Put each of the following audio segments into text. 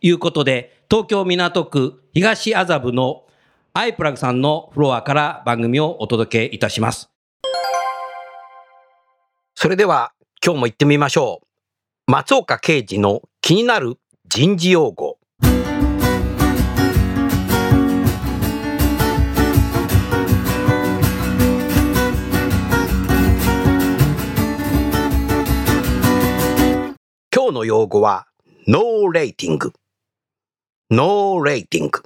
いうことで、東京港区東麻布のアイプラグさんのフロアから番組をお届けいたします。それでは今日も行ってみましょう。松岡刑事の気になる人事用語。今日の用語は、ノーレーティング。ノーレーティング。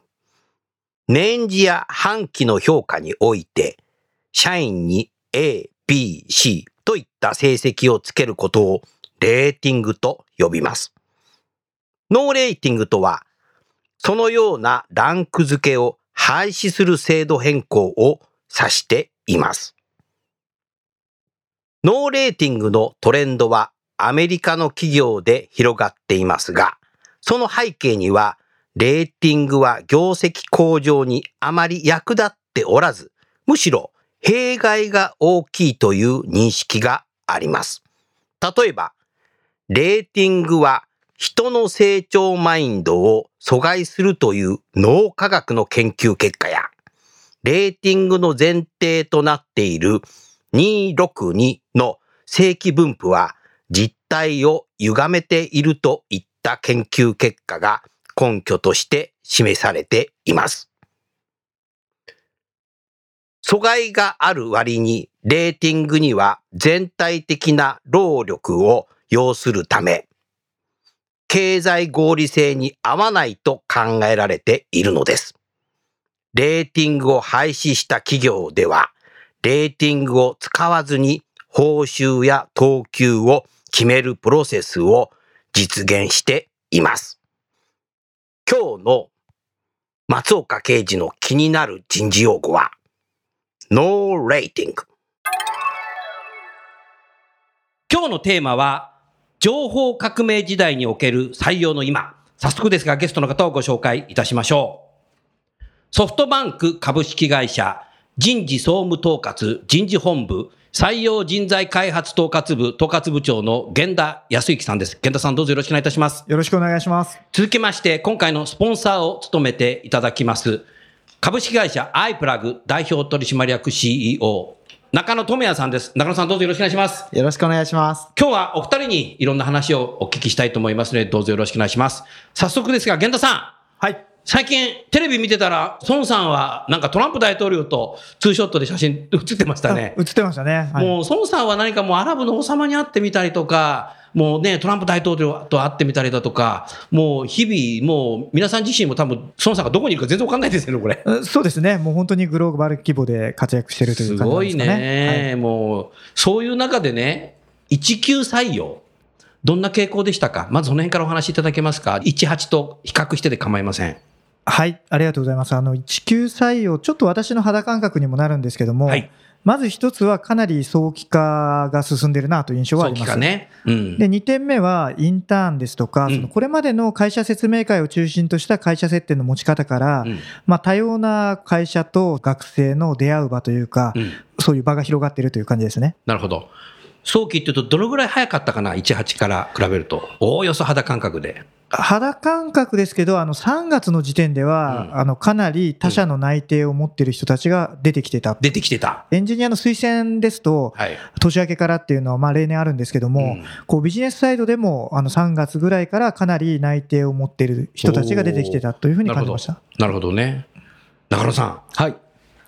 年次や半期の評価において、社員に A、B、C といった成績をつけることをレーティングと呼びます。ノーレーティングとは、そのようなランク付けを廃止する制度変更を指しています。ノーレーティングのトレンドはアメリカの企業で広がっていますが、その背景には、レーティングは業績向上にあまり役立っておらず、むしろ弊害が大きいという認識があります。例えば、レーティングは人の成長マインドを阻害するという脳科学の研究結果や、レーティングの前提となっている262の正規分布は実態を歪めているといった研究結果が根拠として示されています。阻害がある割にレーティングには全体的な労力を要するため、経済合理性に合わないと考えられているのです。レーティングを廃止した企業では、レーティングを使わずに報酬や等級を決めるプロセスを実現しています。今日の松岡刑事の気になる人事用語は、ノーレーティング。今日のテーマは、情報革命時代における採用の今。早速ですがゲストの方をご紹介いたしましょう。ソフトバンク株式会社人事総務統括人事本部採用人材開発統括部統括部長の源田康之さんです。源田さんどうぞよろしくお願いいたします。よろしくお願いします。続きまして、今回のスポンサーを務めていただきます、株式会社アイプラグ代表取締役 CEO、中野智也さんです。中野さんどうぞよろしくお願いします。よろしくお願いします。今日はお二人にいろんな話をお聞きしたいと思いますので、どうぞよろしくお願いします。早速ですが、源田さん。はい。最近テレビ見てたら、孫さんはなんかトランプ大統領とツーショットで写真写ってましたね。映ってましたね。はい、もう孫さんは何かもうアラブの王様に会ってみたりとか、もうね、トランプ大統領と会ってみたりだとか、もう日々、もう皆さん自身も多分、孫さんがどこにいるか全然わかんないですよね、これ。うんそうですね。もう本当にグローバル規模で活躍してるといすう感じごいなんですかね。ね、もう、そういう中でね、一級採用、どんな傾向でしたか？まずその辺からお話しいただけますか ?18 と比較してで構いません。はい。はい。ありがとうございます。あの、一級採用、ちょっと私の肌感覚にもなるんですけども、はい。まず一つはかなり早期化が進んでるなという印象はあ早ります。ね。うん。で、2点目はインターンですとか、うんそのこれまでの会社説明会を中心とした会社設定の持ち方から、うんまあ、多様な会社と学生の出会う場というか、うん。そういう場が広がっているという感じですね。なるほど。早期っていうと、どのぐらい早かったかな ?18 から比べると。おおよそ肌感覚で。肌感覚ですけど、あの3月の時点では、うんあのかなり他社の内定を持っている人たちが出てきてた。出てきてた。エンジニアの推薦ですと、はい。年明けからっていうのはまあ例年あるんですけども、うんこうビジネスサイドでもあの3月ぐらいからかなり内定を持っている人たちが出てきてたというふうに感じました。なるほどね。中野さん、はい。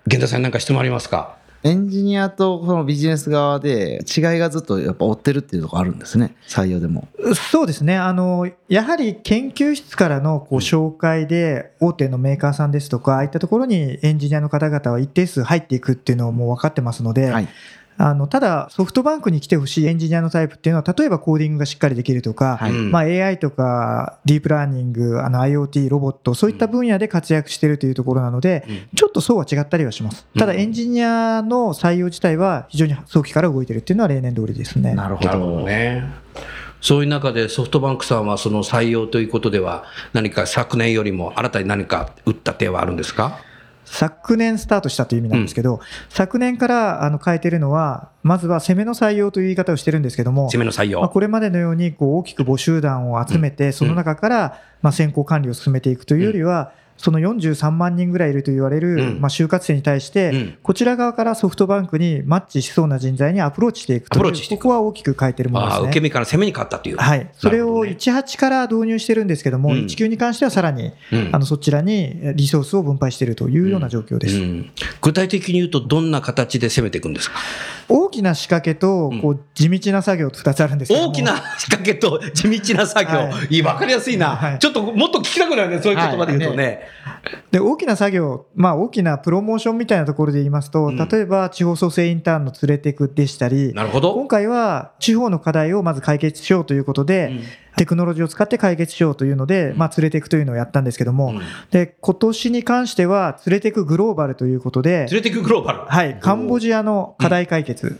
源田さんなんか質問ありますか？エンジニアとこのビジネス側で違いがずっとやっぱ追ってるっていうところあるんですね。採用でも。そうですね。あの、やはり研究室からのこう紹介で、大手のメーカーさんですとか、ああいったところにエンジニアの方々は一定数入っていくっていうのをもう分かってますので、はい。あの、ただソフトバンクに来てほしいエンジニアのタイプっていうのは、例えばコーディングがしっかりできるとか、はいうんまあ、AI とかディープラーニング、あの IoT、ロボット、そういった分野で活躍しているというところなので、うんちょっとそうは違ったりはします。ただ、うんエンジニアの採用自体は非常に早期から動いてるっていうのは例年通りですね。なるほど。なるほどね。そういう中でソフトバンクさんはその採用ということでは何か昨年よりも新たに何か打った手はあるんですか？昨年スタートしたという意味なんですけど、昨年からあの変えてるのは、まずは攻めの採用という言い方をしてるんですけども、攻めの採用。まあ、これまでのようにこう大きく募集団を集めて、その中からまあ選考管理を進めていくというよりは、その43万人ぐらいいると言われる、うん。まあ、就活生に対しうてん、こちら側からソフトバンクにマッチしそうな人材にアプローチしていくといここは大きく変えてるものですね。受け身から攻めに変わったという。はい、それをなるほどね。18から導入してるんですけども、うん。19に関してはさらにうん。あのそちらにリソースを分配しているというような状況です。うん。具体的に言うとどんな形で攻めていくんですか？大きな仕掛けとうん。こう地道な作業と2つあるんです大きな仕掛けと地道な作業、、はい。い分かりやすいな、はい。ちょっともっと聞きたくなるね、そういう言葉で言うとね。で大きな作業、まあ、大きなプロモーションみたいなところで言いますと、うん。例えば地方創生インターンの連れていくでしたり、なるほど。今回は地方の課題をまず解決しようということで、うん。テクノロジーを使って解決しようというので、まあ、連れていくというのをやったんですけども、うん。で今年に関しては連れていくグローバルということで連、れていくグローバル。はい、カンボジアの課題解決、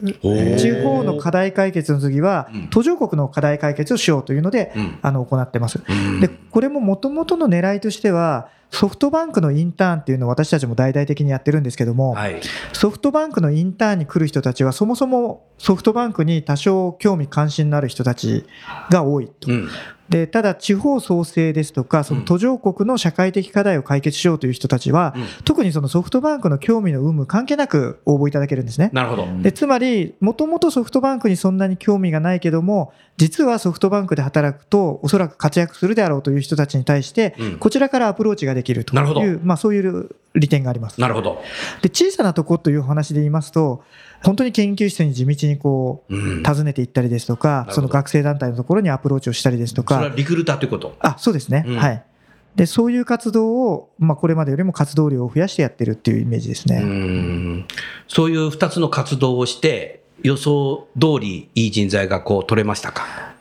地方の課題解決の次はうん、途上国の課題解決をしようというので、うん。あの行ってます。うん。でこれももともとの狙いとしては、ソフトバンクのインターンっていうのを私たちも大々的にやってるんですけども、はい。ソフトバンクのインターンに来る人たちは、そもそもソフトバンクに多少興味関心のある人たちが多いと。うんでただ、地方創生ですとか、その途上国の社会的課題を解決しようという人たちは、うん特にそのソフトバンクの興味の有無関係なく応募いただけるんですね。なるほど。でつまり、もともとソフトバンクにそんなに興味がないけども、実はソフトバンクで働くと、おそらく活躍するであろうという人たちに対して、うんこちらからアプローチができるという、まあ、そういう利点があります。なるほど。で小さなところというお話で言いますと、本当に研究室に地道にこううん訪ねていったりですとかその学生団体のところにアプローチをしたりですとそれはか、リクルーターということ？あそうですね、うんはい。でそういう活動を、まあ、これまでよりも活動量を増やしてやってるっていうイメージですね。うんそういう2つの活動をして、予想通りいい人材がこう取れましたか？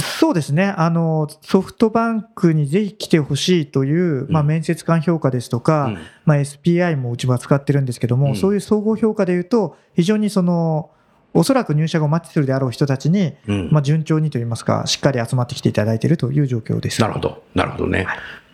そうですね。あの、ソフトバンクにぜひ来てほしいという、まあ、うん面接官評価ですとか、うん。まあ、SPI もうちは使ってるんですけども、うん。そういう総合評価でいうと、非常にその、おそらく入社後マッチするであろう人たちに、うん。まあ、順調にといいますか、しっかり集まってきていただいているという状況です。なるほど。なるほどね。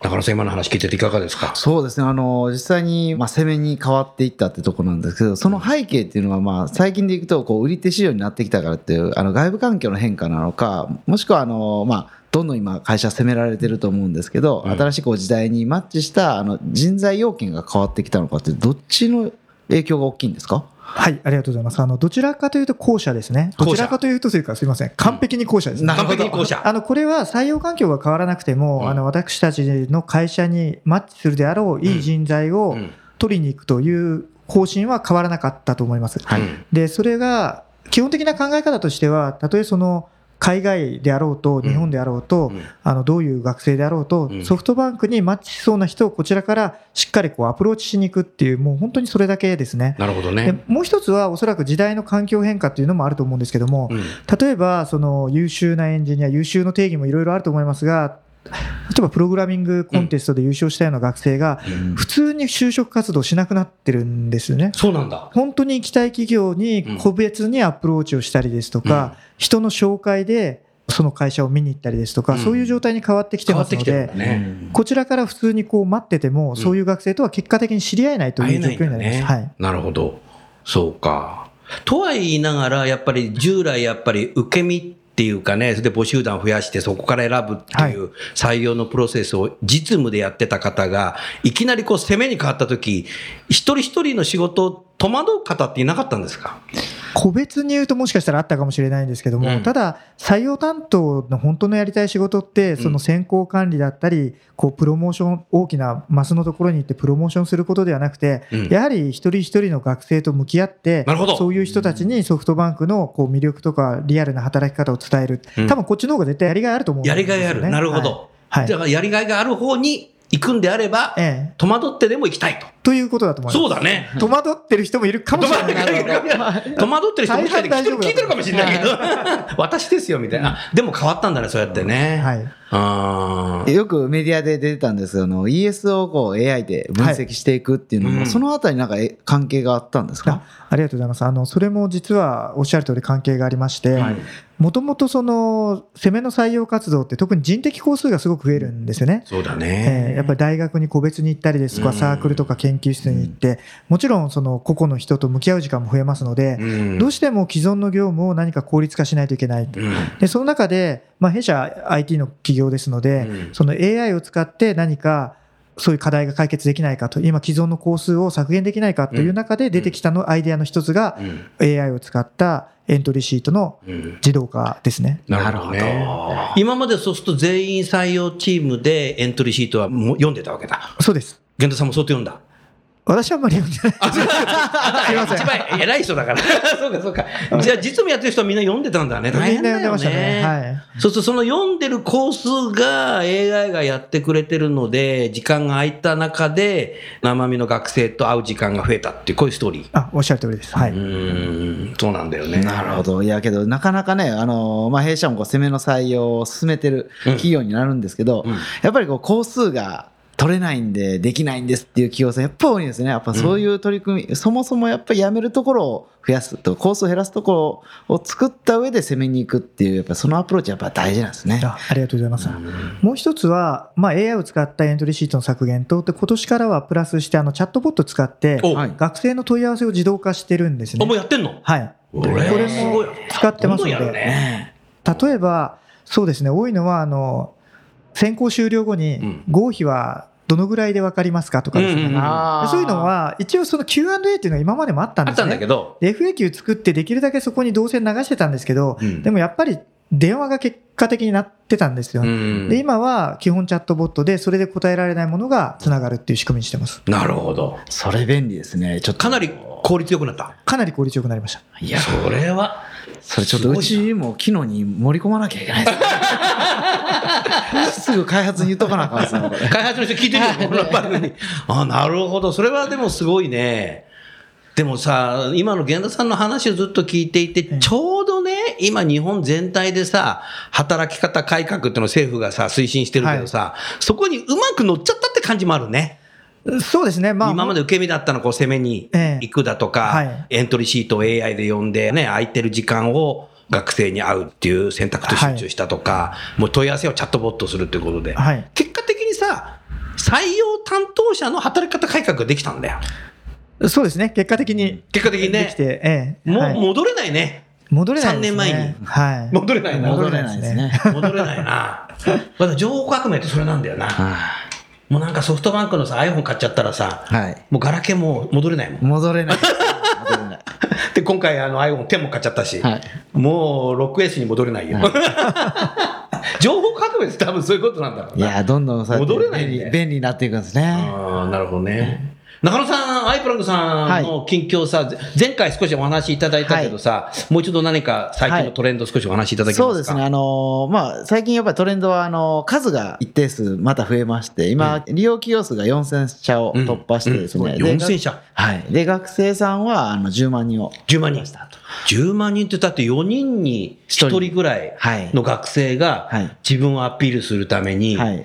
中野さん、今の話聞いてていかがですか？そうですね、あの実際に、まあ、攻めに変わっていったってとこなんですけど、その背景っていうのは、まあ、最近でいくとこう、売り手市場になってきたからっていう、あの外部環境の変化なのか、もしくはあの、まあ、どんどん今、会社攻められてると思うんですけど、うん新しいこう時代にマッチしたあの人材要件が変わってきたのかって、どっちの影響が大きいんですか？はい、ありがとうございます。あの、どちらかというと後者ですね。どちらかというとというか、すみません。完璧に後者ですね。完璧に後者。あの、これは採用環境が変わらなくても、うんあの、私たちの会社にマッチするであろういい人材をうん取りに行くという方針は変わらなかったと思います。はいで、それが、基本的な考え方としては、たとえその、海外であろうと、日本であろうと、うんあのどういう学生であろうと、うんソフトバンクにマッチしそうな人をこちらからしっかりこうアプローチしに行くっていう、もう本当にそれだけですね。なるほどでね。もう一つは、おそらく時代の環境変化っていうのもあると思うんですけども、うん例えばその優秀なエンジニア、優秀の定義もいろいろあると思いますが、例えばプログラミングコンテストで優勝したような学生が、普通に就職活動しなくなってるんですよね。そうなんだ。本当に行きたい企業に個別にアプローチをしたりですとか、人の紹介でその会社を見に行ったりですとか、うんそういう状態に変わってきてますので。こちらから普通にこう待ってても、そういう学生とは結果的に知り合えないという状況になります。はい。なるほど。そうか。とは言いながら、やっぱり従来やっぱり受け身っていうかね、それで募集団増やしてそこから選ぶっていう採用のプロセスを実務でやってた方が、いきなりこう攻めに変わった時、一人一人の仕事を戸惑う方っていなかったんですか？個別に言うともしかしたらあったかもしれないんですけども、うん。ただ採用担当の本当のやりたい仕事ってその選考管理だったりこうプロモーション大きなマスのところに行ってプロモーションすることではなくて、うん。やはり一人一人の学生と向き合ってそういう人たちにソフトバンクのこう魅力とかリアルな働き方を伝える、うん多分こっちの方が絶対やりがいあると思うんですよね。やりがいある。なるほど。はい、はいだからやりがいがある方に行くんであれば、ええ、戸惑ってでも行きたいと。ということだと思います。そうだね。戸惑ってる人もいるかもしれない。戸惑ってる人もしかして大半大丈夫だ聞いてるかもしれないけど、私ですよみたいな。あでも変わったんだね、そうやってね。はい。よくメディアで出てたんですけどあの ES をこう AI で分析していくっていうのも、そのあたりなんかえ関係があったんですか？あありがとうございます。あの、それも実はおっしゃる通り関係がありまして、はいもともとその攻めの採用活動って特に人的工数がすごく増えるんですよね。そうだえね。ーやっぱり大学に個別に行ったりですとか、うんサークルとか研究室に行って、もちろんその個々の人と向き合う時間も増えますので、うんどうしても既存の業務を何か効率化しないといけない。うんで、その中で、まあ、弊社 IT の企業ですので、うんその AI を使って何かそういう課題が解決できないかと、今既存の工数を削減できないかという中で出てきたのアイデアの一つがうん AI を使ったエントリーシートのうん自動化ですね。なるほどね。今までそうすると全員採用チームでエントリーシートはもう読んでたわけだ。そうです。源田さんもそうやって読んだ。私はあんまり読んでない。すいません一番偉い人だから。そうかそうか。じゃあ実務やってる人はみんな読んでたんだね。大変だよみんな読んでましたねね。はいそうするとその読んでるコースが AI がやってくれてるので、時間が空いた中で生身の学生と会う時間が増えたっていう、こういうストーリー。あ、おっしゃる通りです。はうい。ーん、そうなんだよね。なるほど。いやけど、なかなかね、あの、まあ、弊社もこう攻めの採用を進めてる企業になるんですけど、うんやっぱりこう、工数が取れないんで、できないんですっていう企業さん、やっぱ多いんですね。やっぱそういう取り組み、そもそもやっぱりやめるところを増やすと、工数を減らすところを作った上で攻めに行くっていう、やっぱそのアプローチやっぱ大事なんですね。あありがとうございます。もう一つは、まあ、AI を使ったエントリーシートの削減と、で今年からはプラスしてあのチャットボット使って、学生の問い合わせを自動化してるんですねあもう。やってんのはい。これも使ってますのでね。例えば、そうですね、多いのは、あの、選考終了後にうん、合否はどのぐらいで分かりますかとかですね。うんうんうんそういうのは、一応その Q&A っていうのは今までもあったんあったですね。んだけど、で FAQ 作ってできるだけそこに動線流してたんですけど、うんでもやっぱり電話が結果的になってたんですよ。うんで、今は基本チャットボットで、それで答えられないものがつながるっていう仕組みにしてます。なるほど。それ便利ですね。ちょっと。かなり効率よくなった。かなり効率よくなりました。いや、それは、それちょっとうちも機能に盛り込まなきゃいけないです。すぐ開発に言っとかなあかんです開発の人聞いてるよ、この番組。あ、なるほど。それはでもすごいね。でもさ、今の源田さんの話をずっと聞いていて、ちょうどね、今日本全体でさ、働き方改革っていうのを政府がさ、推進してるけどさ、そこにうまく乗っちゃったって感じもあるね。そうですね。まあ、今まで受け身だったのこう攻めにええ行くだとか、はいエントリーシートを AI で読んでね、空いてる時間を学生に会うっていう選択と集中したとか、もう問い合わせをチャットボットするっていうことで、はい結果的にさ、採用担当者の働き方改革ができたんだよ。そうですね。結果的に。結果的にねできて、ええ。もうはい戻れないね。戻れないね。3年前にはい。戻れないな。戻れないですね。戻れないな。まだ情報革命ってそれなんだよな。はもうなんかソフトバンクのさ、iPhone 買っちゃったらさ、い。はい。もうガラケーもう戻れないもん。戻れない。で、今回あの iPhone 10も買っちゃったし、はいもう 6S に戻れないよ。情報革命って多分そういうことなんだろうな。いや、どんどんそうやって戻れないね便利便利になっていくんですね。ああ、なるほどね。中野さん、アイプラグさんの近況さ、前回少しお話しいただいたけどさ、もう一度何か最近のトレンド少しお話しいただけますか、そうですね。あのーまあ、最近やっぱりトレンドは、あのー数が一定数また増えまして、今、利用企業数が4000社を突破してですね。うんで4000社。はい。で、学生さんは、あの、10万人を。10万人。10万人ってだって4人に1人ぐらいはいの学生がはい自分をアピールするためにはい。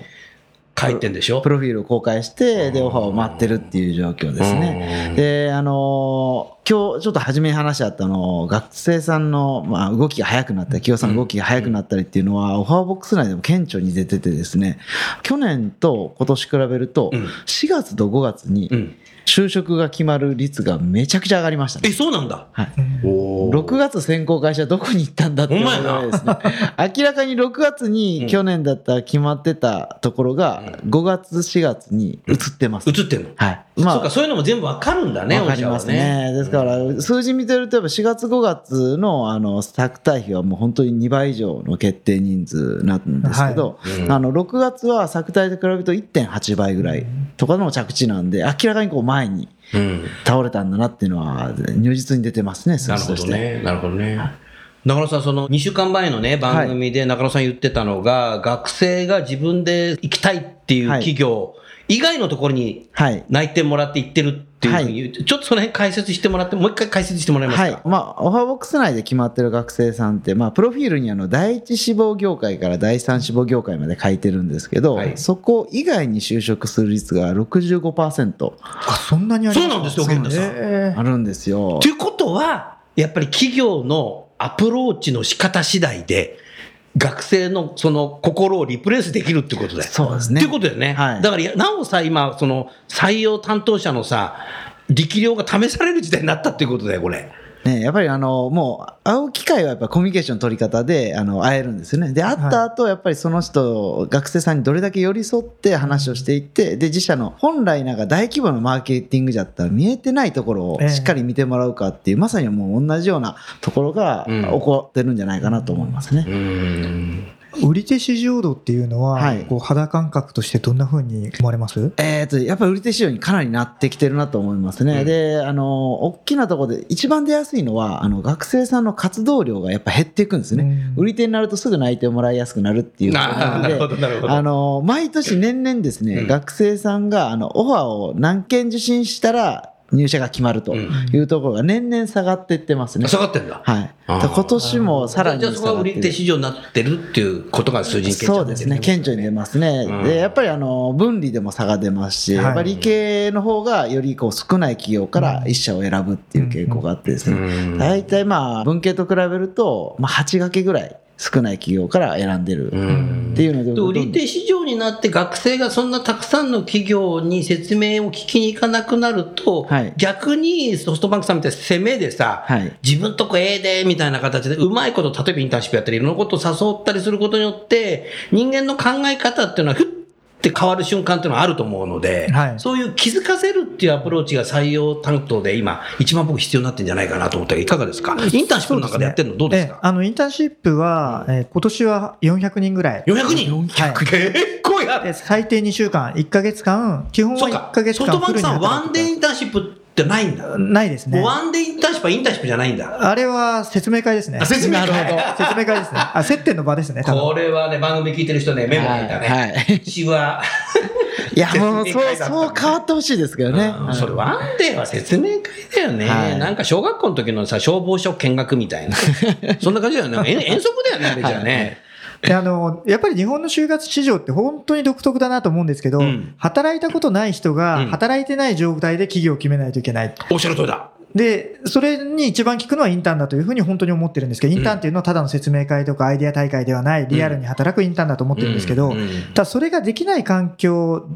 書いてんでしょ、プロフィールを公開して、で、オファーを待ってるっていう状況ですね。で、あのー今日ちょっと初めに話し合ったの学生さんの、まあ、動きが速くなったり企業さんの動きが速くなったりっていうのは、オファーボックス内でも顕著に出ててですね。去年と今年比べるとうん。4月と5月にうん。就職が決まる率がめちゃくちゃ上がりましたねえ、。そうなんだ。はいお6月先行会社どこに行ったんだって思いですね。明らかに6月に去年だったら決まってたところが5月4月に移ってます。映ってんの？はい。そうか、そういうのも全部わかるんだね、わかりますね。ですから、数字見てると、やっぱ4月、5月の、あの、作対比はもう本当に2倍以上の決定人数なんですけど、はいうんあの、6月は作対と比べると1.8倍ぐらいとかの着地なんで、明らかにこう前にうん。倒れたんだなっていうのは、如実に出てますね、数なる字として。ほどね。なるほどね。中野さん、その2週間前のね、番組で中野さん言ってたのが、学生が自分で行きたいっていう企業以外のところにはい。内定もらって行ってるっていうふうに言う、ちょっとその辺解説してもらって、もう一回解説してもらえますか？はい。まあ、オファーボックス内で決まってる学生さんって、まあ、プロフィールにあの、第一志望業界から第三志望業界まで書いてるんですけど、はいそこ以外に就職する率が65%あそんなにありそうなんですよ源田さんえあるんですよと。いうことは、やっぱり企業のアプローチの仕方次第で、学生のその心をリプレイスできるってことだよ。そうですね。っていうことだよね。はいだから、なおさ、今、その採用担当者のさ、力量が試される時代になったっていうことだよ、これ。ね、やっぱりあの、もう、会う機会はやっぱコミュニケーションの取り方で、あの、会えるんですよね。で、会った後、やっぱりその人、学生さんにどれだけ寄り添って話をしていって、で、自社の本来なんか大規模なマーケティングじゃったら見えてないところをええしっかり見てもらうかっていう、まさにもう同じようなところがうん起こってるんじゃないかなと思いますね。うん。売り手市場度っていうのは、はいこう肌感覚としてどんな風に思われます？えー、とやっぱり売り手市場にかなりなってきてるなと思いますね。うんで、あの、大きなところで一番出やすいのは、あの、学生さんの活動量がやっぱ減っていくんですね。うん売り手になるとすぐ内定をもらいやすくなるっていうなるほど、なるほど。あの、毎年年々ですね、うん学生さんが、あの、オファーを何件受信したら入社が決まるとうん。いうところが年々下がっていってますね。下がってんだ。はい。今年もさらにじゃあそこは売り手市場になってるっていうことが数字にそうですね、顕著に出ますね。うん。で、やっぱりあの分離でも差が出ますし、はいやっぱり理系の方がよりこう少ない企業から一社を選ぶっていう傾向があってですね、うん。大体まあ文系と比べると、まあ、8掛けぐらい少ない企業から選んでるうん。っていうので、で売り手市場になって学生がそんなたくさんの企業に説明を聞きに行かなくなると、はい。逆にソフトバンクさんみたいな攻めでさ、はい。自分とこええでみたいな形でうまいこと例えばインターンシップやったりいろんなことを誘ったりすることによって人間の考え方っていうのはふって変わる瞬間っていうのはあると思うので、はい。そういう気づかせるっていうアプローチが採用担当で今一番僕必要になってるんじゃないかなと思ったけどいかがですか？インターンシップなんかでやってるのどうですか？ええあのインターンシップは、えー今年は400人ぐらい ?400 人？はい。結構や。で最低2週間1ヶ月間基本はそうか。1ヶ月ソフトバンクさんワンデーイ働ンターンシップってないんだ。くないですねワンデーインターンシップはインターンシップじゃないんだ。あれは説明会ですねあ説明会なるほど説明会ですねあ接点の場ですねこれはね、番組聞いてる人ね、メモ書いたね。はいは いや、もうそう、そう変わってほしいですけどね。うんそれワンデーは説明会だよね。はいなんか小学校の時のさ、消防署見学みたいな。そんな感じだよね。遠遠足だよね、あれじゃね。であのやっぱり日本の就活市場って本当に独特だなと思うんですけど、うん。働いたことない人うん。が働いてない状態で企業を決めないといけない。おっしゃる通りだ。で、それに一番効くのはインターンだというふうに本当に思ってるんですけど、インターンっていうのはただの説明会とかアイデア大会ではない、リアルに働くインターンだと思ってるんですけど、ただそれができない環境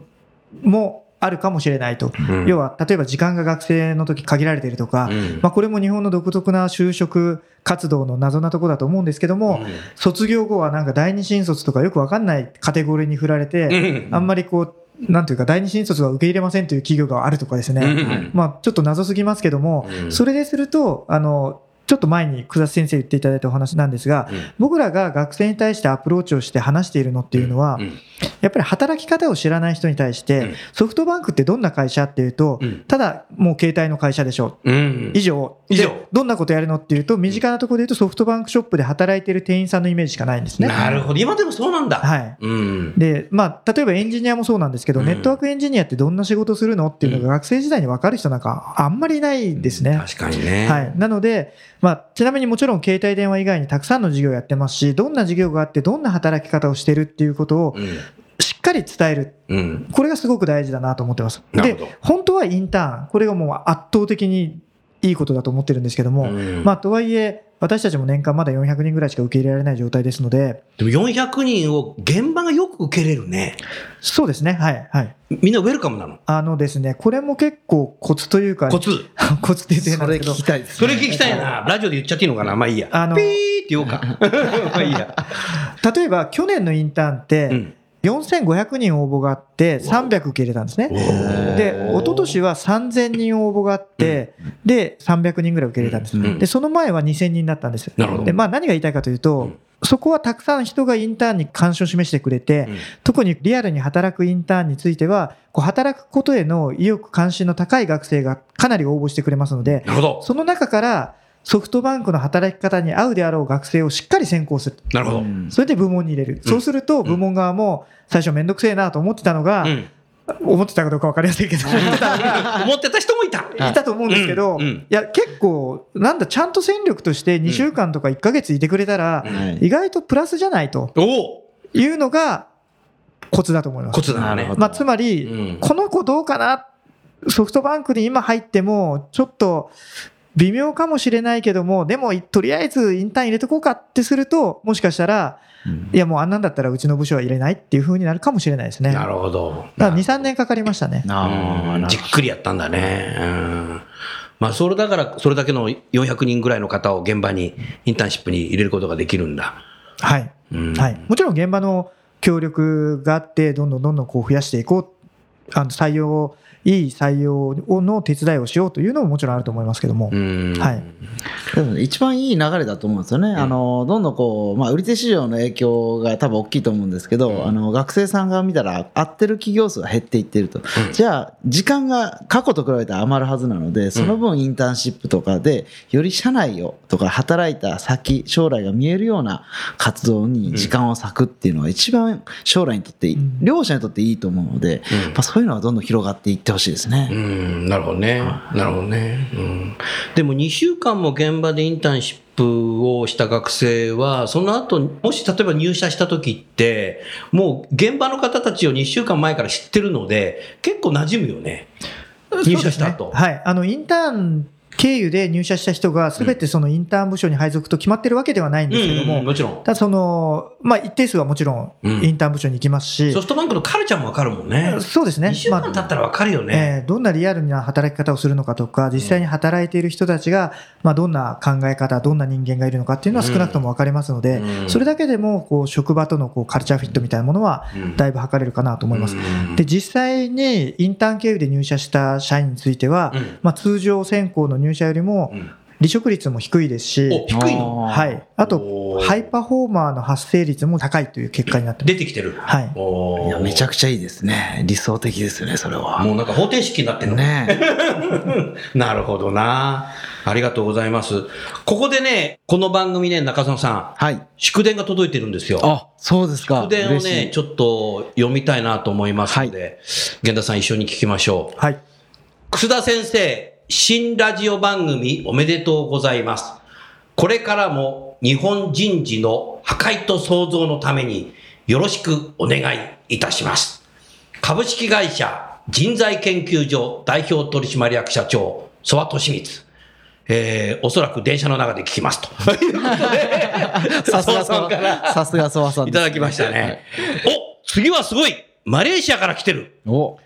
もあるかもしれないと。うん。要は、例えば時間が学生の時限られているとか、うん。まあこれも日本の独特な就職活動の謎なところだと思うんですけども、うん。卒業後はなんか第二新卒とかよくわかんないカテゴリーに振られて、あんまりこう、なんていうか第二新卒は受け入れませんという企業があるとかですね。うん。まあちょっと謎すぎますけども、うん。それですると、あの、ちょっと前に久田先生言っていただいたお話なんですが、うん僕らが学生に対してアプローチをして話しているのっていうのは、うんやっぱり働き方を知らない人に対して、うんソフトバンクってどんな会社っていうと、うんただもう携帯の会社でしょ。うん以上。以上でどんなことやるのっていうと、身近なところで言うとソフトバンクショップで働いている店員さんのイメージしかないんですね。なるほど。今でもそうなんだ。はい。うん。で、まあ、例えばエンジニアもそうなんですけど、うんネットワークエンジニアってどんな仕事するのっていうのが学生時代に分かる人なんかあんまりいないですね。確かにね。はい。なので、まあ、ちなみにもちろん携帯電話以外にたくさんの事業をやってますし、どんな事業があって、どんな働き方をしてるっていうことをしっかり伝える。うん。うん。これがすごく大事だなと思ってます。で本当はインターン。これがもう圧倒的にいいことだと思ってるんですけども、うんまあ、とはいえ、私たちも年間まだ400人ぐらいしか受け入れられない状態ですので、でも400人を現場がよく受けれるね。そうですね、はい、はい。みんなウェルカムなの？あのですね、これも結構コツというか、コツ？コツって言って変それ聞き、たいです、それ聞きたいな。ラジオで言っちゃっていいのかな？まあいいや。あのピーって言おうか。まあいいや。例えば去年のインターンって、うん4500人応募があって、300受け入れたんですね。で、一昨年は3000人応募があって、で、300人ぐらい受け入れたんです。うんで、その前は2000人だったんです。で、まあ何が言いたいかというと、そこはたくさん人がインターンに関心を示してくれて、うん特にリアルに働くインターンについては、こう働くことへの意欲、関心の高い学生がかなり応募してくれますので。その中からソフトバンクの働き方に合うであろう学生をしっかり選考する。なるほど。うん。それで部門に入れる。そうすると部門側も最初めんどくせえなと思ってたのが、うん。思ってたかどうか分かりませんけど、思ってた人もいた。いたと思うんですけど、うん。うん。いや、結構、なんだ、ちゃんと戦力として2週間とか1ヶ月いてくれたら、はい。意外とプラスじゃないと。おお。いうのがコツだと思います。コツだ。ねまあ、つまり、うん。この子どうかな？ソフトバンクに今入っても、ちょっと微妙かもしれないけども、でも、とりあえずインターン入れとこうかってすると、もしかしたら、うんいや、もうあんなんだったらうちの部署は入れないっていう風になるかもしれないですね。なるほど。だから2、3年かかりましたね。あーうんじっくりやったんだね。うんまあ、それだから、それだけの400人ぐらいの方を現場に、インターンシップに入れることができるんだ。はい。うんはい。もちろん現場の協力があって、どんどんどんどんこう増やしていこう。あの採用、いい採用の手伝いをしようというのももちろんあると思いますけども。うん。はい。一番いい流れだと思うんですよね、あのどんどんこう、まあ、売り手市場の影響が多分大きいと思うんですけど、あの学生さんが見たら、合ってる企業数が減っていってると、じゃあ、時間が過去と比べて余るはずなので、その分、インターンシップとかで、より社内をとか、働いた先、将来が見えるような活動に時間を割くっていうのは、一番将来にとっていい、ん。両者にとっていいと思うので、うん。まあ、そういうのはどんどん広がっていってほしいですね。うん、なるほどね。なるほどね。うん。でも2週間も現場でインターンシップをした学生は、その後、もし例えば入社した時って、もう現場の方たちを2週間前から知ってるので、結構馴染むよね。入社した後。ねはい。あの、インターン経由で入社した人が、すべてそのインターン部署に配属と決まってるわけではないんですけども、もちろん。ただその、まあ、一定数はもちろんうんインターン部署に行きますし、ソフトバンクのカルチャーもわかるもんね。そうですね。2週間経ったらわかるよね。えーどんなリアルな働き方をするのかとか、実際に働いている人たちが、まあ、どんな考え方、どんな人間がいるのかっていうのは少なくとも分かりますので、うんそれだけでもこう職場とのこうカルチャーフィットみたいなものはうんだいぶ測れるかなと思います。うんで実際にインターン経由で入社した社員については、うんまあ、通常選考の入社よりもうん離職率も低いですし、お、低いの？はい、あとハイパフォーマーの発生率も高いという結果になってます。出てきてる。はいおーいやめちゃくちゃいいですね。理想的ですよね、それは。もうなんか方程式になってるの？ね なるほどな。ありがとうございます。ここでね、この番組ね、中園さん、はい。祝電が届いてるんですよ。あ、そうですか。祝電をね、いちょっと読みたいなと思いますので、源田さん一緒に聞きましょう。はい楠田先生、新ラジオ番組おめでとうございます。これからも日本人事の破壊と創造のためによろしくお願いいたします。株式会社人材研究所代表取締役社長、曽和俊光。えー、おそらく電車の中で聞きますと。さすがさんから さすがソワさんいただきましたね。お、次はすごいマレーシアから来てるお、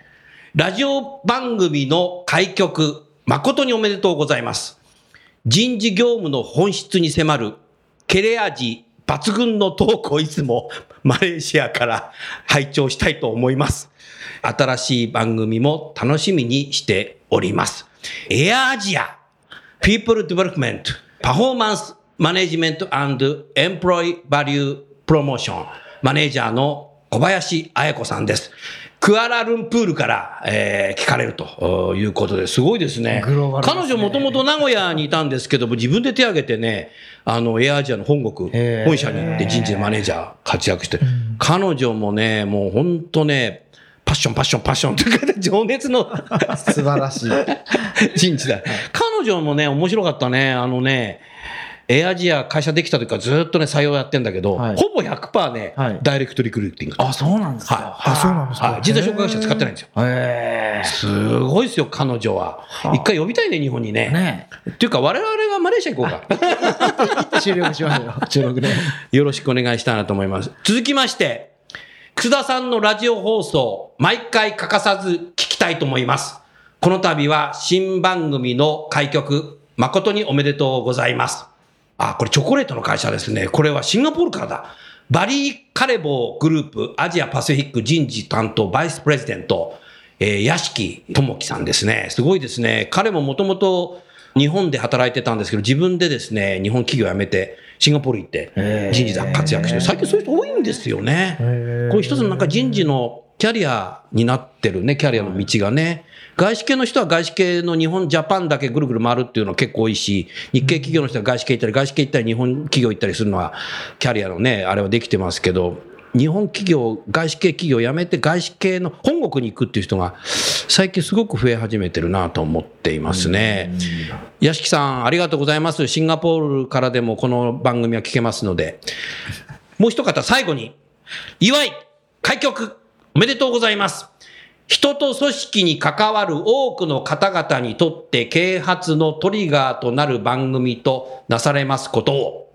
ラジオ番組の開局、誠におめでとうございます。人事業務の本質に迫る、切れ味抜群のトークをいつも マレーシアから拝聴したいと思います。新しい番組も楽しみにしております。エアアジア、People Development、パフォーマンスマネジメント &Employee Value Promotion マネージャーの小林彩子さんです。クアラルンプールから、えー聞かれるということですごいですね。グローバルですね彼女もともと名古屋にいたんですけども、自分で手を挙げてね、あの、エアアジアの本国、本社に行って人事マネージャー活躍して、彼女もね、もう本当ね、パッション、パッション、パッションというか、情熱の素晴らしい。人事だ。彼女もね、面白かったね。あのね、エアアジア会社できた時からずっとね、採用やってんだけど、はいほぼ100%ね、はいダイレクトリクルーティング。あ、そうなんですか。はいあそうなんですかはい。人材紹介会社使ってないんですよ。へすごいですよ、彼女は。一回呼びたいね、日本にえ。ね。ねっていうか、我々がマレーシア行こうか。え。終了しましょう。収録で。よろしくお願いしたいなと思います。続きまして、楠田さんのラジオ放送、毎回欠かさず聞きたいと思います。この度は新番組の開局、誠におめでとうございます。あ、これチョコレートの会社ですね。これはシンガポールからだ。バリー・カレボーグループアジアパシフィック人事担当バイスプレジデント、えー、屋敷智樹さんですね。すごいですね。彼ももともと日本で働いてたんですけど、自分でですね、日本企業辞めて、シンガポール行って人事で活躍して、最近そういう人多いんですよね。これ一つのなんか人事のキャリアになってるね、キャリアの道がね。外資系の人は外資系の日本、ジャパンだけぐるぐる回るっていうのは結構多いし、日系企業の人は外資系行ったり、外資系行ったり、日本企業行ったりするのは、キャリアのね、あれはできてますけど、日本企業、外資系企業を辞めて外資系の本国に行くっていう人が、最近すごく増え始めてるなと思っていますね。屋敷さん、ありがとうございます。シンガポールからでもこの番組は聞けますので。もう一方、最後に、祝い、開局、おめでとうございます。人と組織に関わる多くの方々にとって啓発のトリガーとなる番組となされますことを、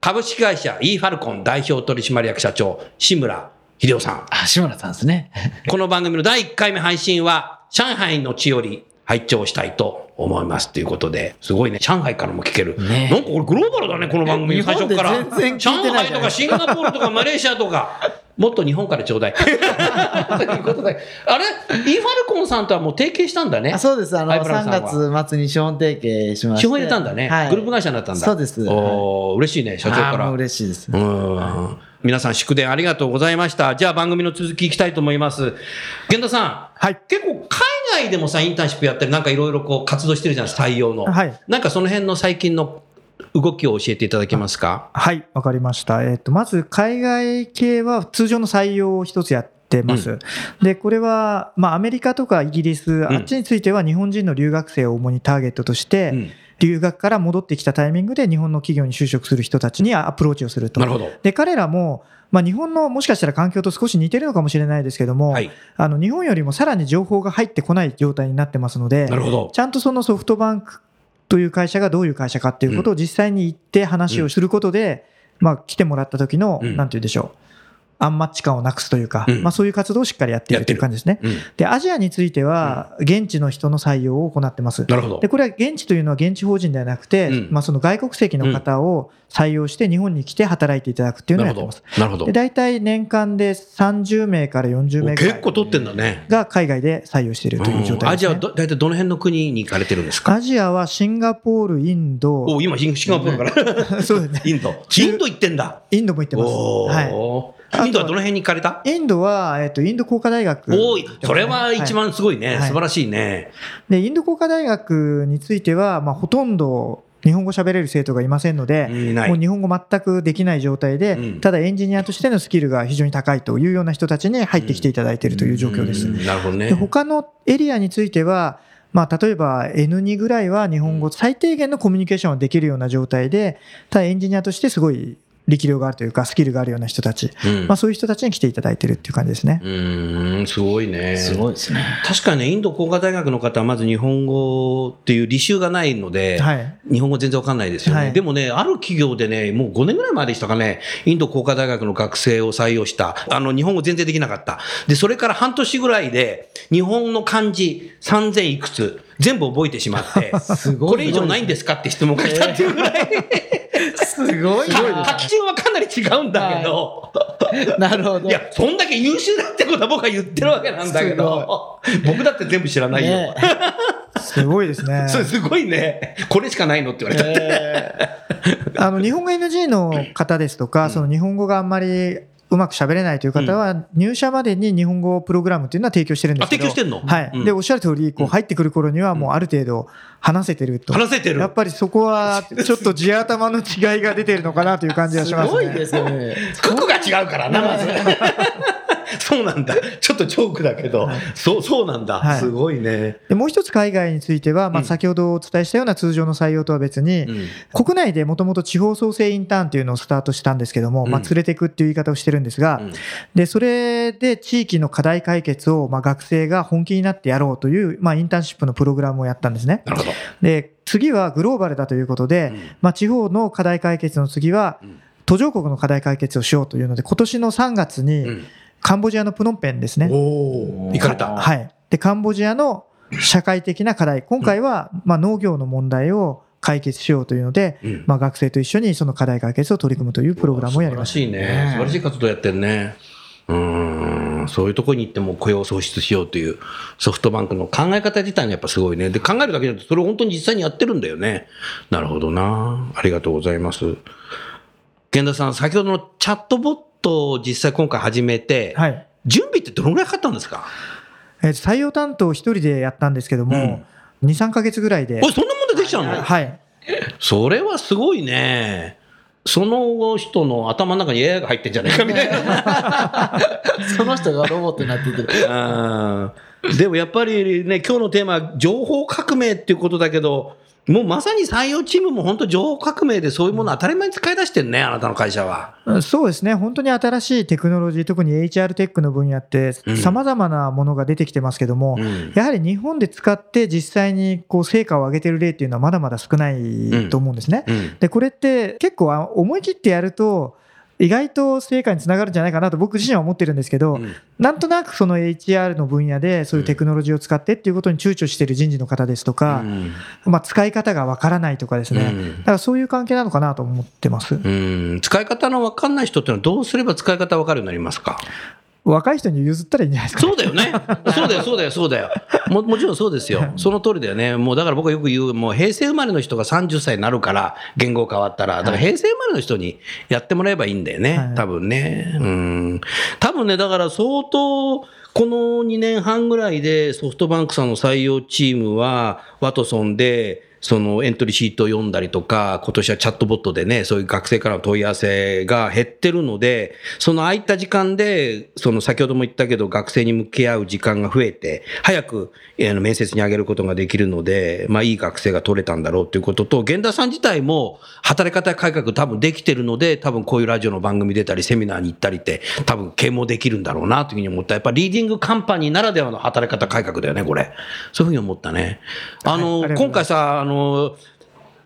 株式会社 e ファルコン代表取締役社長、志村秀夫さん。あ、志村さんですね。この番組の第1回目配信は、上海の地より拝聴したいと思いますということで、すごいね、上海からも聞ける。ねなんかこれグローバルだね、この番組、最初から。上海とかシンガポールとかマレーシアとか、もっと日本からちょうだい。ということで、あれ ?e ファルコンさんとはもう提携したんだね。あそうです。あの、ハイブランドさんは3月末に資本提携しまして。資本入れたんだね。はいグループ会社になったんだ。そうです。おー嬉しいね、社長から。嬉しいです。うん皆さん祝電ありがとうございました。じゃあ番組の続きいきたいと思います。源田さん。はい結構海外でもさ、インターンシップやったり、なんかいろいろこう活動してるじゃないですか、採用の。はいなんかその辺の最近の動きを教えていただけますか？はい、わかりました。えっ、と、まず、海外系は通常の採用を一つやってます。で、これは、まあ、アメリカとかイギリス、あっちについては日本人の留学生を主にターゲットとして、うん留学から戻ってきたタイミングで日本の企業に就職する人たちにアプローチをすると。なるほど。で、彼らも、まあ、日本のもしかしたら環境と少し似てるのかもしれないですけども、はい。あの日本よりもさらに情報が入ってこない状態になってますので、なるほど。ちゃんとそのソフトバンクという会社がどういう会社かっていうことを実際に行って話をすることで、まあ来てもらった時の、うんなんて言うでしょう。アンマッチ感をなくすというか、うんまあそういう活動をしっかりやっているという感じですね。うん。で、アジアについては、現地の人の採用を行ってます。なるほどで、。これは現地というのは現地法人ではなくて、うんまあその外国籍の方を採用して日本に来て働いていただくっていうのをやってます。。なるほどで、。大体年間で30名から40名ぐらい結構取ってんだね。が海外で採用しているという状うん態です、ね。アジアはど大体どの辺の国に行かれてるんですか？アジアはシンガポール、インド、お今、シンガポールから。そうですね。インド。インド行ってんだ。インドも行ってます。おはーインドはどの辺に行かれた？い。インドは、えっと、インド工科大学、おい、それは一番すごいね。はい素晴らしいね。で、インド工科大学については、まあ、ほとんど日本語喋れる生徒がいませんので。もう日本語全くできない状態で、うんただエンジニアとしてのスキルが非常に高いというような人たちに入ってきていただいているという状況です。うんなるほどねで。他のエリアについては、まあ、例えば N2 ぐらいは日本語最低限のコミュニケーションができるような状態で、ただエンジニアとしてすごい力量があるというか、スキルがあるような人たち、うんまあ、そういう人たちに来ていただいているっていう感じですね。うーん、すごいね。すごいですね。確かにね、インド工科大学の方はまず日本語っていう履修がないので、はい。日本語全然わかんないですよね、はいでもね、ある企業でね、もう5年ぐらい前でしたかね、インド工科大学の学生を採用した。あの、日本語全然できなかった。で、それから半年ぐらいで、日本の漢字3000いくつ、全部覚えてしまって、すごいこれ以上ないんですかって質問が来たっていうぐらい、すごい書き順はかなり違うんだけど、なるほど。いや、そんだけ優秀だってことは僕は言ってるわけなんだけど、僕だって全部知らないよ。ねすごいですね。それすごいね。これしかないのって言われたって。あの日本語 NG の方ですとか、その日本語があんまりうまく喋れないという方は、入社までに日本語プログラムっていうのは提供してるんですけど。あ提供してんの？はい。うんで、おっしゃる通り、こう入ってくる頃にはもうある程度話せてると。話せてるやっぱりそこは ちょっと地頭の違いが出てるのかなという感じがしますね。すごいですね。服が違うからな、まず。そうなんだ。ちょっとチョークだけど、はい。そう、そうなんだ。はい。すごいね。でもう一つ海外については、まあ、うん。先ほどお伝えしたような通常の採用とは別に、うん。国内でもともと地方創生インターンっていうのをスタートしたんですけども、うん。まあ、連れていくっていう言い方をしてるんですが、うん。でそれで地域の課題解決を、まあ、学生が本気になってやろうという、まあ、インターンシップのプログラムをやったんですね。で次はグローバルだということで、うん。まあ、地方の課題解決の次はうん。途上国の課題解決をしようというので今年の3月にうんカンボジアのプノンペンですね。行かれた。はい、でカンボジアの社会的な課題今回はまあ農業の問題を解決しようというので、うんまあ、学生と一緒にその課題解決を取り組むというプログラムをやりました。素晴らしいね。素晴らしい活動やってるね。うーん、そういうところに行っても雇用を創出しようというソフトバンクの考え方自体がやっぱすごいね。で、考えるだけじゃなくて、それを本当に実際にやってるんだよね。なるほどな。ありがとうございます。源田さん、先ほどのチャットボットを実際今回始めて、はい。準備ってどのぐらいかかったんですか？えー採用担当一人でやったんですけども、2、3ヶ月ぐらいで。おい、そんなもんでできちゃうの？はい、それはすごいね。その人の頭の中に AI が入ってんじゃないかみたいな。その人がロボットになってて。うん。でもやっぱりね、今日のテーマは情報革命っていうことだけど、もうまさに採用チームも本当情報革命でそういうもの当たり前に使い出してるね、あなたの会社は。そうですね、本当に新しいテクノロジー、特に HR テックの分野ってうん、さまざまなものが出てきてますけども、うん。やはり日本で使って実際にこう成果を上げてる例っていうのはまだまだ少ないと思うんですね。うん。で、これって結構あ思い切ってやると、意外と成果につながるんじゃないかなと僕自身は思ってるんですけど、うん。なんとなくその HR の分野でそういうテクノロジーを使ってっていうことに躊躇している人事の方ですとか、まあ、使い方がわからないとかですね、うん。だからそういう関係なのかなと思ってます。うん。使い方の分かんない人ってのはどうすれば使い方分かるようになりますか？若い人に譲ったらいいんじゃないですか、そうだよね。そうだよ、そうだよ、そうだよ。ももちろんそうですよ。その通りだよね。もうだから僕はよく言う、もう平成生まれの人が30歳になるから、言語変わったら、だから平成生まれの人にやってもらえばいいんだよね。はい多分ね。うん。多分ね、だから相当、この2年半ぐらいでソフトバンクさんの採用チームは、ワトソンで、そのエントリーシートを読んだりとか、今年はチャットボットでね、そういう学生からの問い合わせが減ってるので、その空いた時間で、その先ほども言ったけど、学生に向き合う時間が増えて、早く面接に上げることができるので、まあいい学生が取れたんだろうということと、源田さん自体も働き方改革多分できてるので、多分こういうラジオの番組出たり、セミナーに行ったりって、多分啓蒙できるんだろうなというふうに思った。やっぱリーディングカンパニーならではの働き方改革だよね、これ。そういうふうに思ったね。あの、はい今回さ、あの、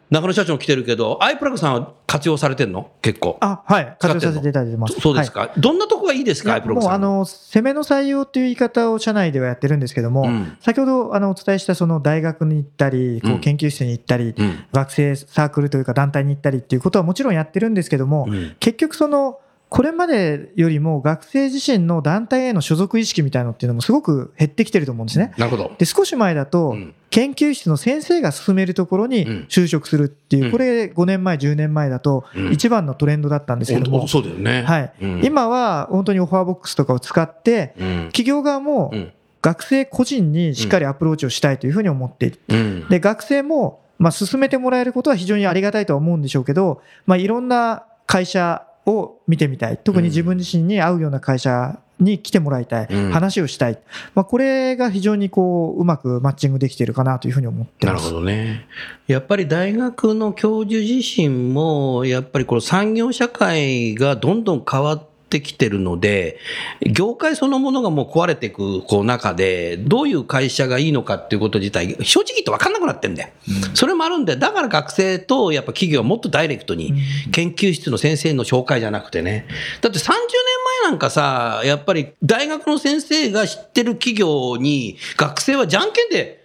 中野社長も来てるけど、アイプラグさんは活用されてんの？結構。あはい、活用させていただいてます。そうですか、どんなとこがいいですか、アイプラグさん。の攻めの採用という言い方を社内ではやってるんですけども、うん。先ほどあのお伝えしたその大学に行ったり、こうん。う研究室に行ったり、うん。学生サークルというか団体に行ったりっていうことはもちろんやってるんですけども、うん。結局そのこれまでよりも学生自身の団体への所属意識みたいなのっていうのもすごく減ってきてると思うんですね。なるほど。で少し前だと、うん研究室の先生が進めるところにうん。就職するっていう、うん。これ5年前10年前だとうん。一番のトレンドだったんですけども、そうだよね。はい。うん。今は本当にオファーボックスとかを使ってうん。企業側もうん。学生個人にしっかりアプローチをしたいというふうに思っている。うん。で学生もまあ進めてもらえることは非常にありがたいとは思うんでしょうけど、まあ、いろんな会社を見てみたい。特に自分自身に合うような会社に来てもらいたい、うん。話をしたい、まあ、これが非常にこううまくマッチングできているかなというふうに思ってます。なるほどね。やっぱり大学の教授自身も、やっぱりこの産業社会がどんどん変わってきてるので、業界そのものがもう壊れていくこう中で、どういう会社がいいのかっていうこと自体、正直言って分かんなくなってんだよ。それもあるんで、だから学生とやっぱ企業はもっとダイレクトに、研究室の先生の紹介じゃなくてね。だって30年前なんかさ、やっぱり大学の先生が知ってる企業に、学生はじゃんけんで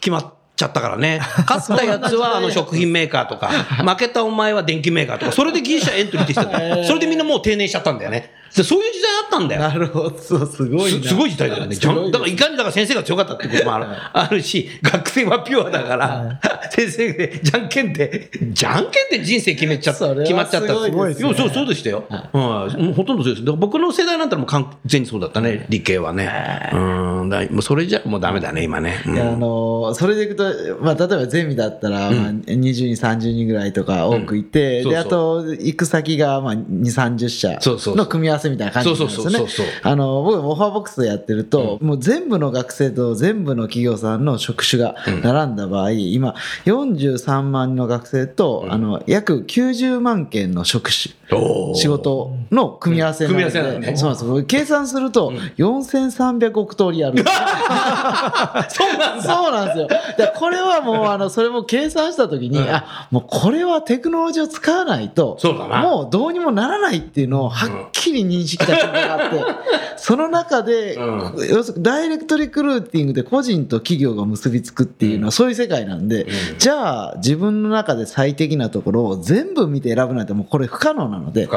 決まっちゃったからね。勝ったやつはあの食品メーカーとか、負けたお前は電機メーカーとか、それで技術者エントリーできたんだよ。それでみんなもう定年しちゃったんだよね。でそういう時代あったんだよ。なるほど、そう、すごいな。すすごい時代だよね。じゃんだから、いかにだから先生が強かったってこともあるあるし、学生はピュアだから、先生で、じゃんけんで、じゃんけんで人生決めちゃった、決まっちゃった。すごいですねやそう、そうでしたよ。うん、もうほとんどそうです。僕の世代なんたらもう完全にそうだったね、理系はね。うん、だもうそれじゃもうダメだね、今ね。うんあのそれでいくと、まあ、例えばゼミだったら、まあ、20人、30人ぐらいとか多くいて、うんそうそうであと行く先がまあ2、30社の組み合わせせみたいな感じなんですよね。あの僕オファーボックスでやってると、もう全部の学生と全部の企業さんの職種が並んだ場合、今43万人の学生と、あの約90万件の職種仕事の組み合わせなので、うん。組み合わせなんそうなんですよ。計算すると4300億通りある。そうなんだ。そうなんですよ。でこれはもう、あの、それも計算したときに、うん。あ、もうこれはテクノロジーを使わないと、そうだな。もうどうにもならないっていうのをはっきり認識した瞬間があって、その中で、う要するにダイレクトリクルーティングで個人と企業が結びつくっていうのはそういう世界なんで、じゃあ自分の中で最適なところを全部見て選ぶなんてもうこれ不可能なので、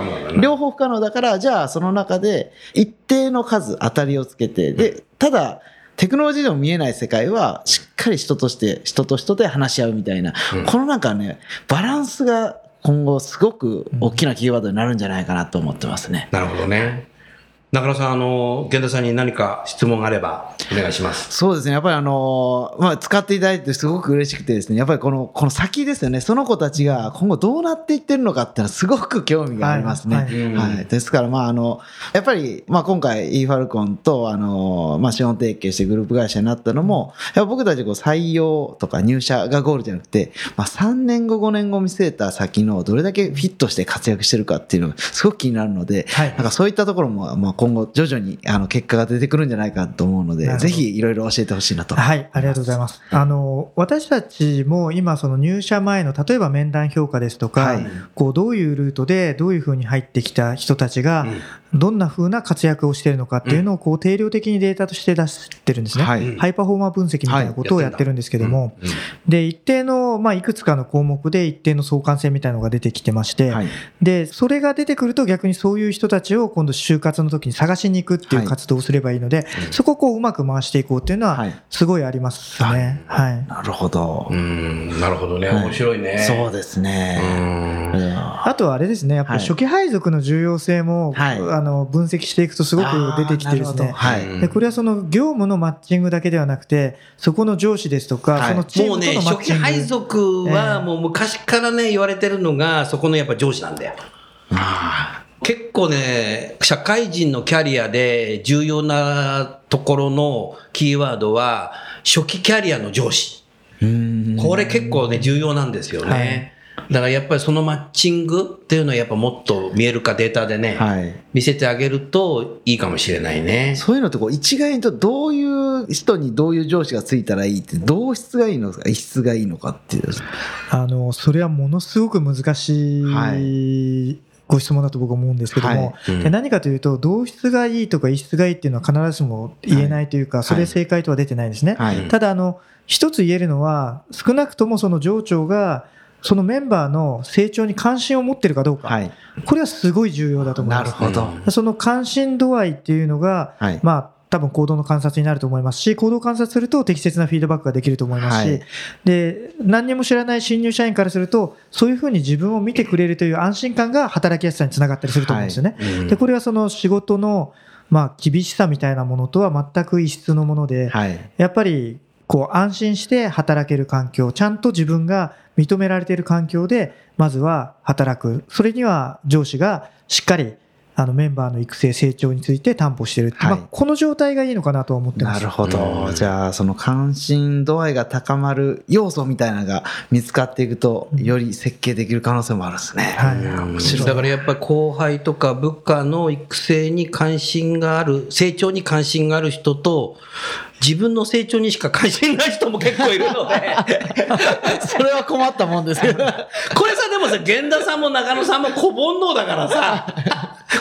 両方不可能だから、じゃあその中で一定の数当たりをつけて、で、ただ、テクノロジーでも見えない世界は、しっかり人として、人と人で話し合うみたいな、うんこのなんかね、バランスが今後すごく大きなキーワードになるんじゃないかなと思ってますね。なるほどね。中野さん、あの、源田さんに何か質問があればお願いします。そうですね。やっぱりあのまあ、使っていただいてすごく嬉しくてですね、やっぱりこの、この先ですよね、その子たちが今後どうなっていってるのかっていうのはすごく興味がありますね。ははいいうんですから、まあ、あの、やっぱり、まあ、今回 e ファルコンと、あの、まあ、資本提携してグループ会社になったのも、やっぱ僕たちこう採用とか入社がゴールじゃなくて、まあ、3年後、5年後見据えた先のどれだけフィットして活躍してるかっていうのがすごく気になるので、はいなんかそういったところも、まあ、今後徐々にあの結果が出てくるんじゃないかと思うのでぜひいろいろ教えてほしいなと。はい、ありがとうございます。あの、私たちも今その入社前の例えば面談評価ですとか、はい。こうどういうルートでどういうふうに入ってきた人たちがどんなふうな活躍をしているのかっていうのをこう定量的にデータとして出してるんですね。はい。ハイパフォーマー分析みたいなことをやってるんですけども、うん。で、一定の、まあ、いくつかの項目で一定の相関性みたいなのが出てきてまして、はい。で、それが出てくると逆にそういう人たちを今度就活の時に探しに行くっていう活動をすればいいので、そこをこううまく回していこうっていうのははいすごいありますね。はい。なるほど。うん、なるほどね。はい面白いね。そうですうね。ん。うんあとはあれですね、やっぱりはい初期配属の重要性も、はいあの分析していくとすごく出てきてですね。でこれはその業務のマッチングだけではなくて、そこの上司ですとか、はいそのチーもうね、ムとのマッチング。初期配属はええもう昔からね、言われてるのが、そこのやっぱ上司なんだよ。結構ね、社会人のキャリアで重要なところのキーワードは、初期キャリアの上司。うんこれ結構ね、重要なんですよね。だからやっぱりそのマッチングっていうのはやっぱもっと見える化データでね、はい。見せてあげるといいかもしれないね。そういうのってこう一概にとどういう人にどういう上司がついたらいいって、どう質がいいのか、異質がいいのかっていう。あの、それはものすごく難しはいご質問だと僕は思うんですけども、はいうんで何かというと、同質がいいとか異質がいいっていうのは必ずしも言えないというか、それ正解とは出てないですね。はい。ただ、あの、一つ言えるのは、少なくともその上長が、そのメンバーの成長に関心を持ってるかどうか、はい。これはすごい重要だと思います。なるほど。その関心度合いっていうのが、はい。まあ、多分行動の観察になると思いますし、行動を観察すると適切なフィードバックができると思いますし、はいで、何にも知らない新入社員からすると、そういうふうに自分を見てくれるという安心感が働きやすさにつながったりすると思うんですよね。うんで、これはその仕事の、まあ、厳しさみたいなものとは全く異質のもので、はい。やっぱり、こう、安心して働ける環境、ちゃんと自分が認められている環境で、まずは働く。それには上司がしっかり、あの、メンバーの育成、成長について担保してる。はいまあ、この状態がいいのかなとは思ってます。なるほど。うんじゃあ、その関心度合いが高まる要素みたいなのが見つかっていくと、より設計できる可能性もあるんですね。はい面白い。だからやっぱり後輩とか部下の育成に関心がある、成長に関心がある人と、自分の成長にしか関心ない人も結構いるので、それは困ったもんですけど。これさ、でもさ、源田さんも中野さんも小煩悩だからさ、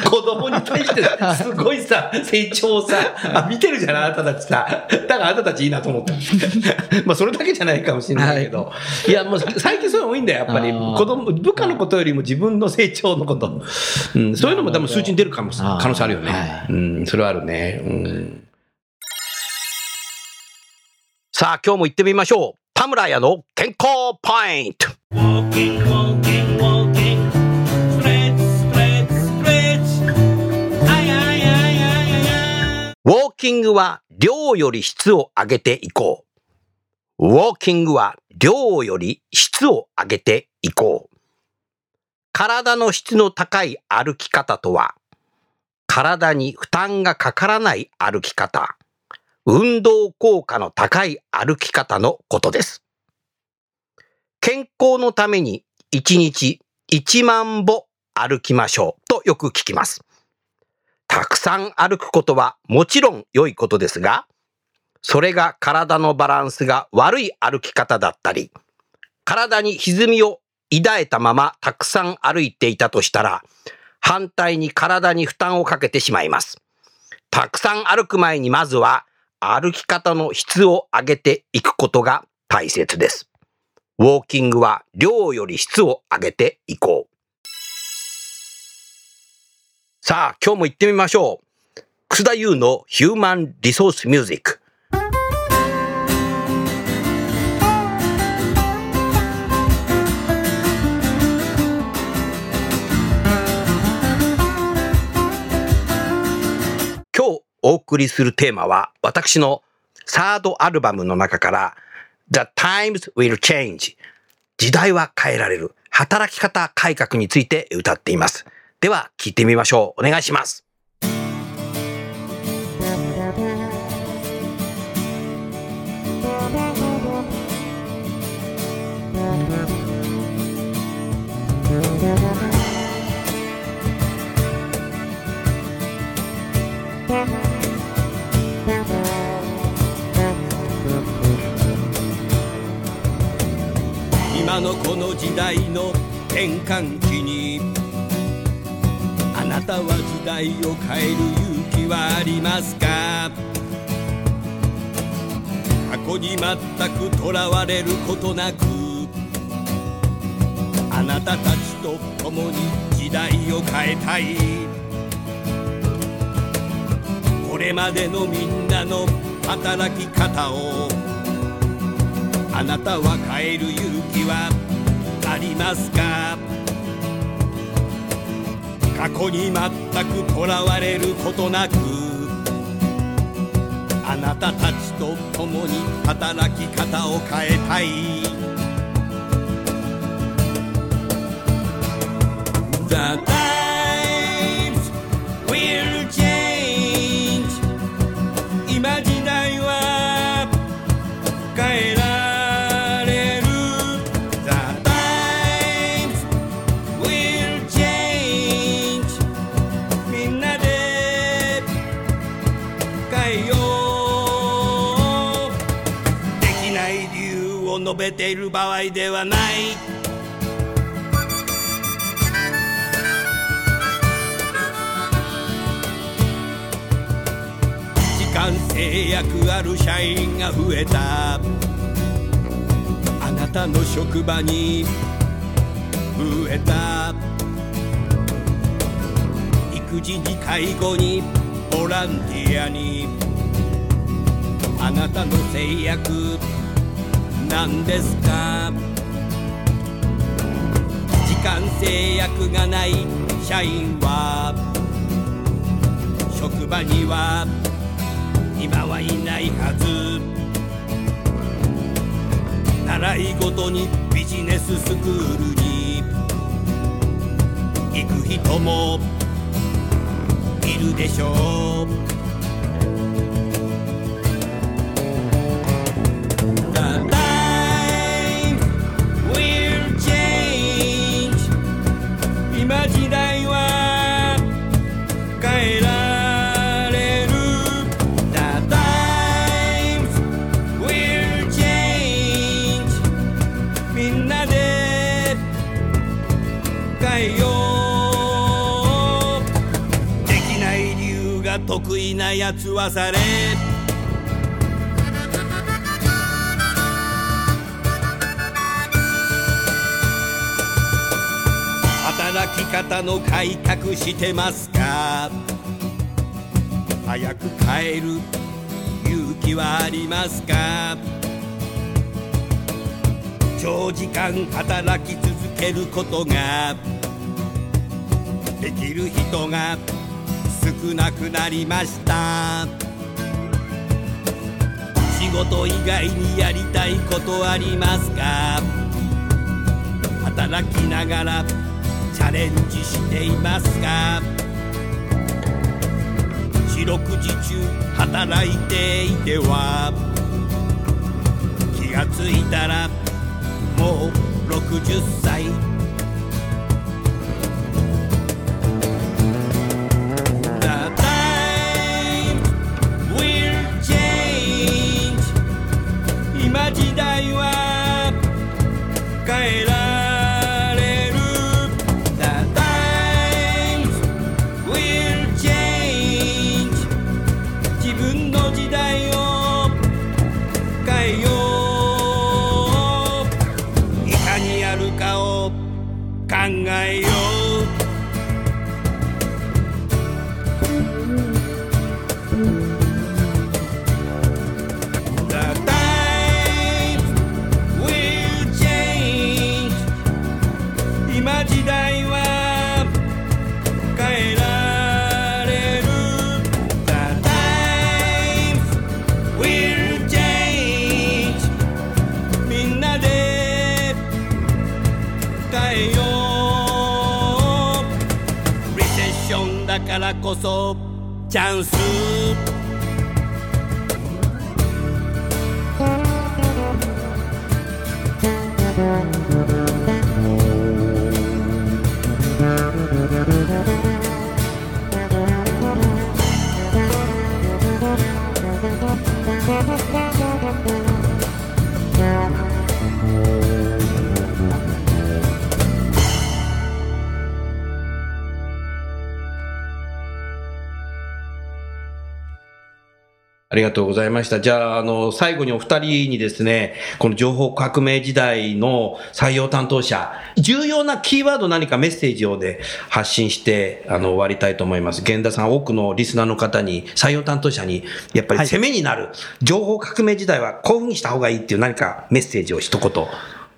子供に対してすごいさ、成長をさ、あ見てるじゃないあなたたちさ。だからあなたたちいいなと思った。まあそれだけじゃないかもしれないけど。い、や、もう最近そういうの多いんだよ、やっぱり。子供、部下のことよりも自分の成長のこと。うん、そういうのも多分数値に出るかも可能性あるよね。はいうん、それはあるね。うん。さあ、今日も行ってみましょう。田村屋の健康ポイント。ウォーキングは量より質を上げていこう。ウォーキングは量より質を上げていこう。体の質の高い歩き方とは、体に負担がかからない歩き方、運動効果の高い歩き方のことです。健康のために1日1万歩歩きましょうとよく聞きます。たくさん歩くことはもちろん良いことですが、それが体のバランスが悪い歩き方だったり、体に歪みを抱えたままたくさん歩いていたとしたら、反対に体に負担をかけてしまいます。たくさん歩く前にまずは歩き方の質を上げていくことが大切です。ウォーキングは量より質を上げていこう。さあ、今日も行ってみましょう。楠田優のヒューマンリソースミュージック。今日お送りするテーマは私のサードアルバムの中から The Times Will Change 時代は変えられる働き方改革について歌っています。では聞いてみましょう。お願いします。今のこの時代の転換期にたは時代を変える勇気はありますか？過去に全くとらわれることなくあなたたちと共に時代を変えたい。これまでのみんなの働き方をあなたは変える勇気はありますか？過去に全くとらわれることなくあなたたちと共に働き方を変えたい。The times ている場合ではない。時間制約ある社員が増えた。あなたの職場に増えた。育児に介護にボランティアに。あなたの制約なんですか？時間制約がない社員は職場には今はいないはず。習い事にビジネススクールに行く人もいるでしょう。なやつはされ。働き方の改革してますか？早く変える勇気はありますか？長時間働き続けることができる人が少なくなりました。仕事以外にやりたいことありますか？働きながらチャレンジしていますか？四六時中働いていては気がついたらもう60歳。りがとうございました。じゃあ、あの、最後にお二人にですね、この情報革命時代の採用担当者、重要なキーワード何かメッセージをで発信して、あの、終わりたいと思います。源田さん、多くのリスナーの方に、採用担当者に、やっぱり攻めになる、情報革命時代はこういうふうにした方がいいっていう何かメッセージを一言。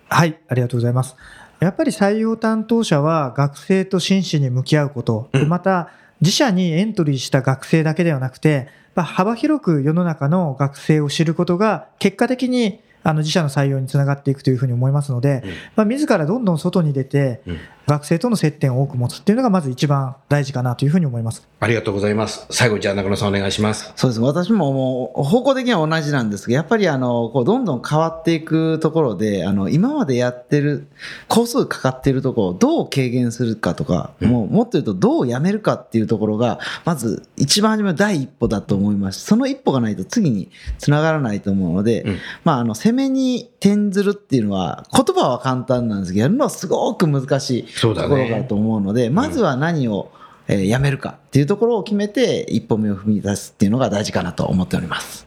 はい、ありがとうございます。やっぱり採用担当者は学生と真摯に向き合うこと、うんまた自社にエントリーした学生だけではなくて、まあ幅広く世の中の学生を知ることが結果的にあの自社の採用につながっていくというふうに思いますので、うん。まあ、自らどんどん外に出てうん学生との接点を多く持つっていうのがまず一番大事かなというふうに思います。ありがとうございます。最後、じゃあ中野さんお願いします。そうです。私ももう方向的には同じなんですけど、やっぱりあの、こうどんどん変わっていくところで、あの、今までやってる、工数かかっているところをどう軽減するかとか、うんもうもっと言うとどうやめるかっていうところが、まず一番初めの第一歩だと思います。その一歩がないと次につながらないと思うので、うんまあ、あの、攻めに転ずるっていうのは、言葉は簡単なんですけど、やるのはすごく難しいところだと思うので、まずは何を、えーやめるかっていうところを決めて、一歩目を踏み出すっていうのが大事かなと思っております。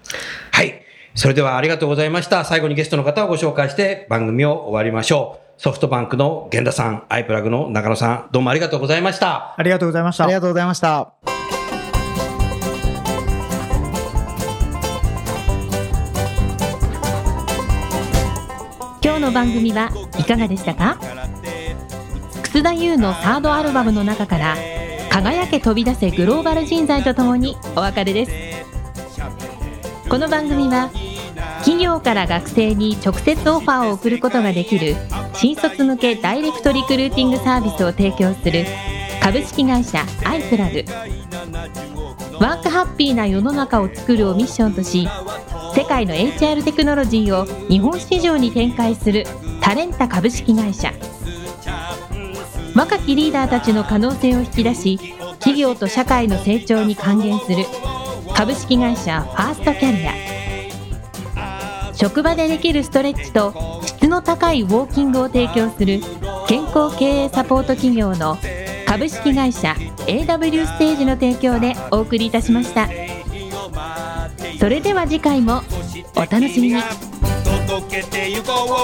はい。それではありがとうございました。最後にゲストの方をご紹介して番組を終わりましょう。ソフトバンクの源田さん、アイプラグの中野さん、どうもありがとうございました。ありがとうございましたあり。がとうございました。今日の番組はいかがでしたか？楠田優のサードアルバムの中から「輝け飛び出せグローバル人材」とともにお別れです。この番組は企業から学生に直接オファーを送ることができる新卒向けダイレクトリクルーティングサービスを提供する株式会社アイプラグ。ワークハッピーな世の中を作るをミッションとし世界の HR テクノロジーを日本市場に展開するタレンタ株式会社。若きリーダーたちの可能性を引き出し企業と社会の成長に還元する。株式会社ファーストキャリア。職場でできるストレッチと質の高いウォーキングを提供する健康経営サポート企業の株式会社 AW ステージの提供でお送りいたしました。それでは次回もお楽しみに。届けてゆこう。